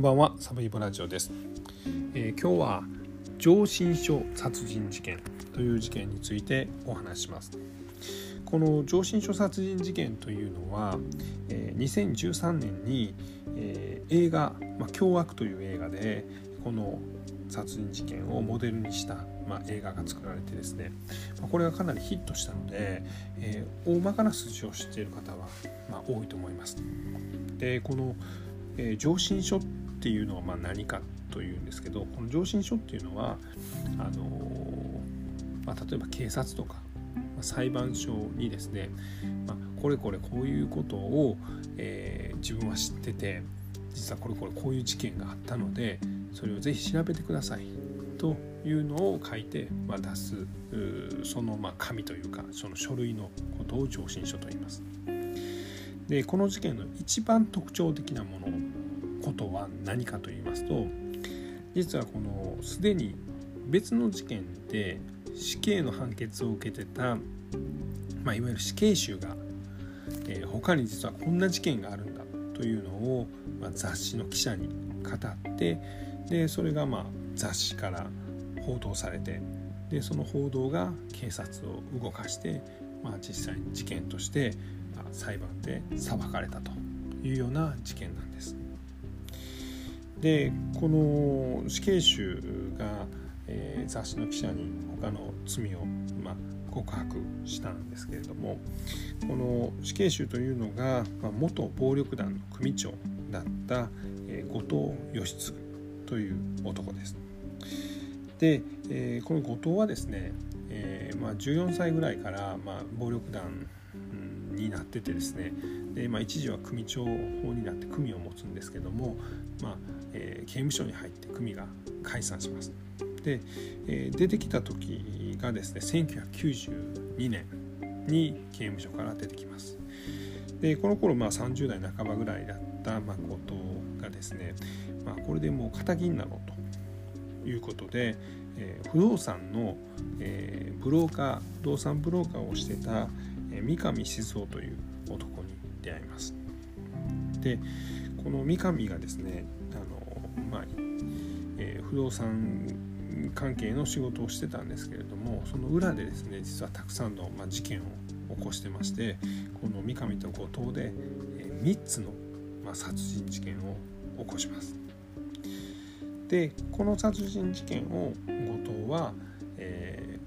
んばんはサブイボラジオです、えー、今日は上申書殺人事件という事件についてお話しますこの上申書殺人事件というのは、えー、2013年に、えー、映画「まあ、凶悪」という映画でこの殺人事件をモデルにした、まあ、映画が作られてですね、ま、これがかなりヒットしたので、えー、大まかな数字を知っている方は、まあ、多いと思います。でこの、えー、上申書っていうのはまあ何かというんですけどこの上申書っていうのはあのー、まあ、例えば警察とか、まあ、裁判所にですね、まあ、これこれこういうことを、えー、自分は知ってて実はこれこれこういう事件があったのでそれをぜひ調べてくださいというのを書いて、まあ、出すそのまあ紙というかその書類のことを上申書と言います。でこの事件の一番特徴的なものことは何かと言いますと実はこのすでに別の事件で死刑の判決を受けてた、まあ、いわゆる死刑囚が、えー、他に実はこんな事件があるんだというのを、まあ、雑誌の記者に語ってでそれがまあ雑誌から報道されてでその報道が警察を動かして、まあ、実際に事件として、まあ、裁判で裁かれたというような事件なんです。でこの死刑囚が、えー、雑誌の記者に他の罪を、まあ、告白したんですけれどもこの死刑囚というのが、まあ、元暴力団の組長だった、えー、後藤義次という男です。で、えー、この後藤はですね、えーまあ、14歳ぐらいから、まあ、暴力団になっててですねで、まあ、一時は組長法になって組を持つんですけども、まあえー、刑務所に入って組が解散します。で、えー、出てきた時がですね1992年に刑務所から出てきます。でこの頃まあ30代半ばぐらいだった誠がですね、まあ、これでもう敵になろうということで、えー、不動産の、えー、ブローカー不動産ブローカーをしてた、三上静雄という男に出会います。でこの三上がですねあの、まあえー、不動産関係の仕事をしてたんですけれどもその裏でですね実はたくさんの、まあ、事件を起こしてましてこの三上と後藤で、えー、3つの、まあ、殺人事件を起こします。でこの殺人事件を後藤は、え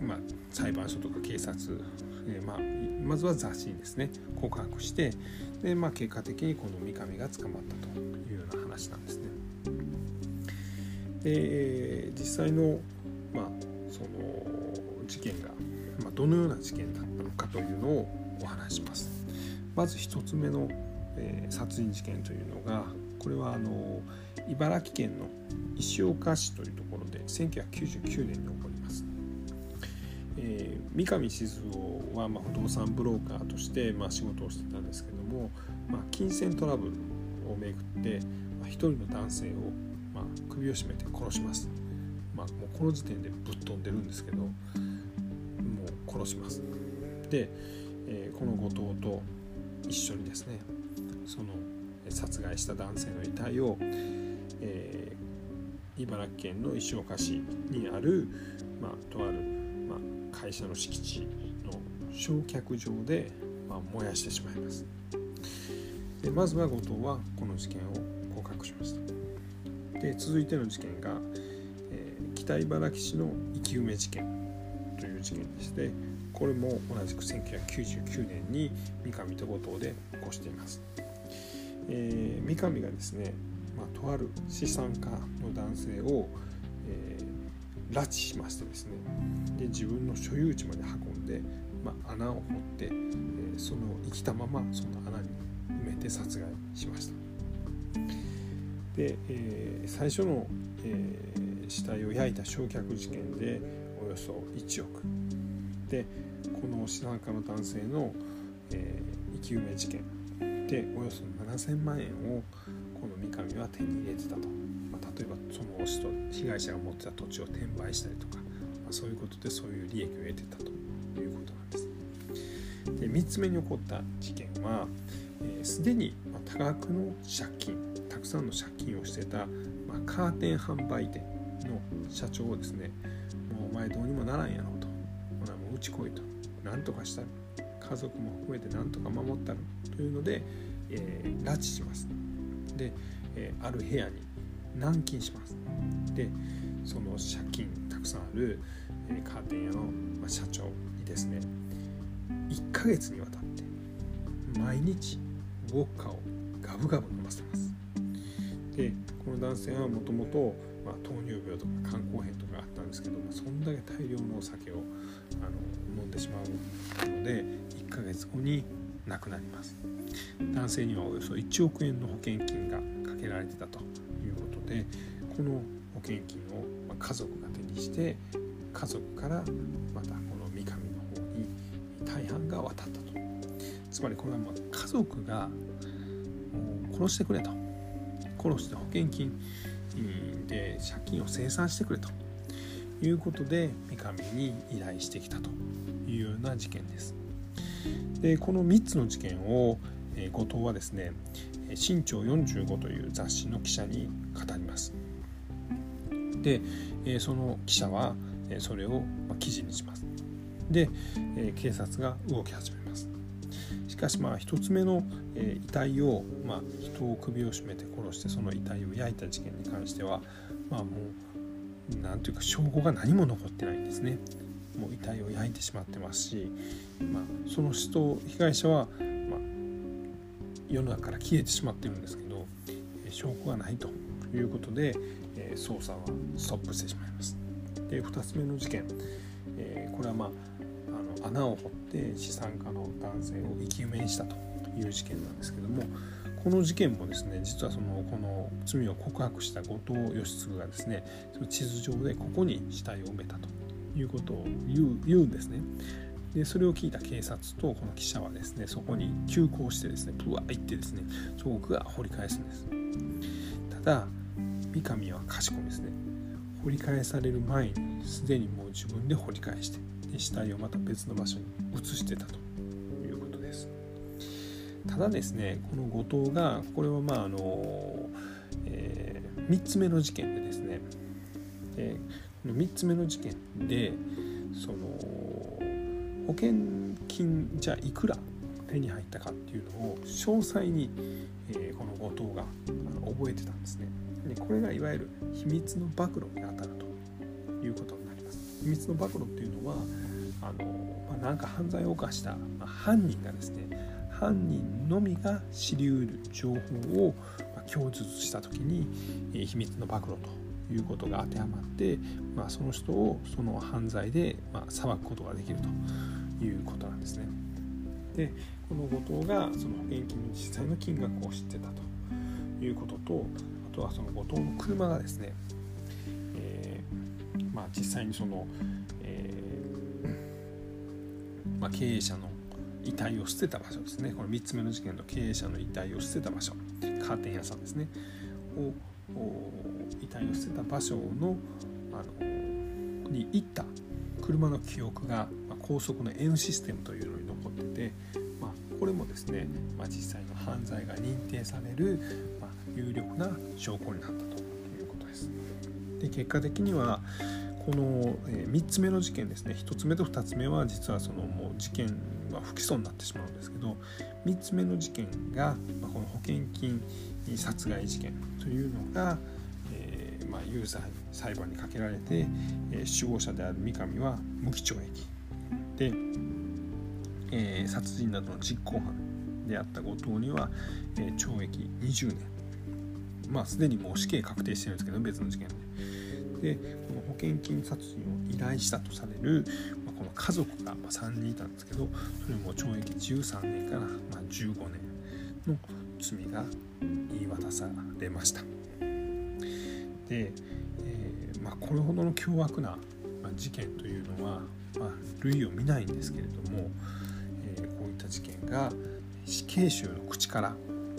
ーまあ、裁判所とか警察、えーまあ、まずは雑誌にですね告白してで、まあ、結果的にこの三上が捕まったというような話なんですね。で実際の,、まあ、その事件が、まあ、どのような事件だったのかというのをお話します。まず1つ目の、えー、殺人事件というのがこれはあの茨城県の石岡市というところで1999年に起こります。えー、三上静雄はまあ不動産ブローカーとしてまあ仕事をしてたんですけども、まあ、金銭トラブルをめぐってまあ、一人の男性をま首を絞めて殺します。まあ、もうこの時点でぶっ飛んでるんですけどもう殺します。で、えー、この後藤と一緒にですねその殺害した男性の遺体を、えー、茨城県の石岡市にある、まあ、とある、まあ、会社の敷地の焼却場で、まあ、燃やしてしまいます。でまずは後藤はこの事件を告白しました。で続いての事件が、えー、北茨城市の生き埋め事件という事件でしてこれも同じく1999年に三上と後藤で起こしています。えー、三上がですね、まあ、とある資産家の男性を、えー、拉致しましてですねで自分の所有地まで運んで、まあ、穴を掘って、えー、その生きたままその穴に埋めて殺害しました。で、えー、最初の、えー、死体を焼いた焼却事件でおよそ1億でこの資産家の男性の、えー、生き埋め事件でおよそ7000万円をこの三上は手に入れてたと、例えばその人被害者が持ってた土地を転売したりとか、まあ、そういうことでそういう利益を得てたということなんです。で3つ目に起こった事件はすで、ー、に多額の借金多くさんの借金をしてた、まあ、カーテン販売店の社長をですねもうお前どうにもならんやろと。ほなもううち来いと。なんとかした。る家族も含めてなんとか守ったるというので、えー、拉致します。で、えー、ある部屋に軟禁します？でその借金たくさんある、カーテン屋の、社長にですね1ヶ月にわたって毎日ウォッカをガブガブ飲ませます。でこの男性はもともと糖尿病とか肝硬変とかあったんですけど、まあ、そんだけ大量のお酒をあの飲んでしまうので1ヶ月後に亡くなります。男性にはおよそ1億円の保険金がかけられてたと。でこの保険金を家族が手にして家族からまたこの三上の方に大半が渡ったと。つまりこれはまあ家族が殺してくれと。殺して保険金で借金を清算してくれと。いうことで三上に依頼してきたというような事件です。でこの3つの事件を、後藤はですね「新潮45」という雑誌の記者に語ります。で、その記者はそれを記事にします。で、警察が動き始めます。しかしまあ1つ目の、遺体を、まあ、人を首を絞めて殺してその遺体を焼いた事件に関してはまあもう何というか証拠が何も残ってないんですね。もう遺体を焼いてしまってますし、まあ、その人被害者は、世の中から消えてしまってるんですけど証拠がないということで、えー、捜査はストップしてしまいます。で2つ目の事件、え、これはまああの穴を掘って資産家の男性を生き埋めにしたという事件なんですけどもこの事件もですね実はそのこの罪を告白した後藤義次がですねその地図上でここに死体を埋めたということを言う言うんですね。でそれを聞いた警察とこの記者はですねそこに急行してですねブワー行ってですねそこが掘り返すんです。ただ三上は賢いですね掘り返される前にすでにもう自分で掘り返してで死体をまた別の場所に移してたということです。ただですねこの後藤がこれはまああの、えー、3つ目の事件でですね、えー、この3つ目の事件でその保険金じゃいくら手に入ったかっていうのを詳細に、えー、この後藤が覚えてたんですね。でこれがいわゆる秘密の暴露に当たるということになります。秘密の暴露っていうのはあの、まあ、なんか犯罪を犯した、まあ、犯人がですね犯人のみが知りうる情報を、ま、供述した時に、えー、秘密の暴露ということが当てはまって、まあ、その人をその犯罪で、まあ、裁くことができると。いうことなんですね。でこの後藤がその保険金の実際の金額を知ってたということとあとはその後藤の車がですね、えー、まあ、実際にその、えー、まあ、経営者の遺体を捨てた場所ですね。この3つ目の事件の経営者の遺体を捨てた場所。カーテン屋さんですね。を遺体を捨てた場所のあのに行った車の記憶が、高速の N システムというのに残ってて、まあ、これもですね、まあ、実際の犯罪が認定される、まあ、有力な証拠になったということです。で結果的にはこの3つ目の事件ですね1つ目と2つ目は実はそのもう事件は不起訴になってしまうんですけど3つ目の事件がこの保険金殺害事件というのが、えーまあ、有罪裁判にかけられて、えー、首謀者である三上は無期懲役、えー、殺人などの実行犯であった後藤には、えー、懲役20年まあすでにもう死刑確定してるんですけど別の事件で。でこの保険金殺人を依頼したとされる、まあ、この家族が、まあ、3人いたんですけどそれも懲役13年から、まあ、15年の罪が言い渡されました。で、えー、まあ、これほどの凶悪な事件というのは、まあ、類を見ないんですけれども、えー、こういった事件が死刑囚の口から、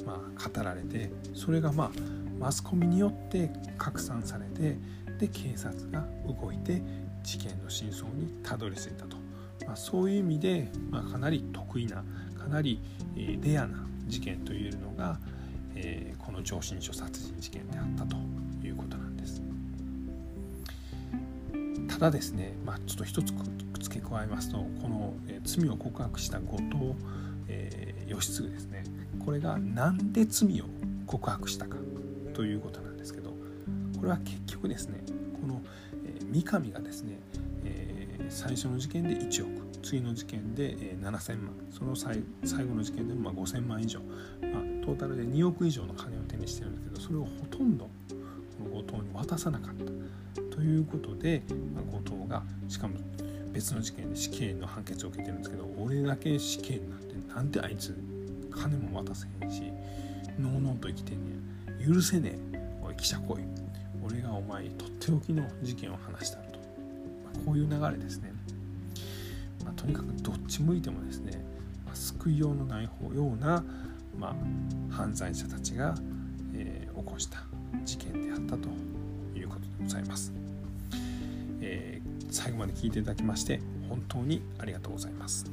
まあ、語られてそれが、まあ、マスコミによって拡散されてで警察が動いて事件の真相にたどり着いたと、まあ、そういう意味で、まあ、かなり得意なかなりレアな事件というのが、えー、この上申書殺人事件であったと。ただですね、まあ、ちょっと一つ付け加えますとこの、え、罪を告白した後藤、えー、義継ですね。これが何で罪を告白したかということなんですけどこれは結局ですねこの、え、三上がですね、えー、最初の事件で1億次の事件で、えー、7,000万その最後の事件でもまあ5,000万以上、まあ、トータルで2億以上の金を手にしてるんですけどそれをほとんどこの後藤に渡さなかった。ということで、まあ、後藤がしかも別の事件で死刑の判決を受けてるんですけど俺だけ死刑になってなんであいつ金も渡せへんしのうのうと生きてんねん許せねえ。おい記者来い。俺がお前にとっておきの事件を話したと、まあ、こういう流れですね、まあ、とにかくどっち向いてもですね、まあ、救いようのないような、まあ、犯罪者たちが、えー、起こした事件であったということでございます、えー、最後まで聞いていただきまして本当にありがとうございます。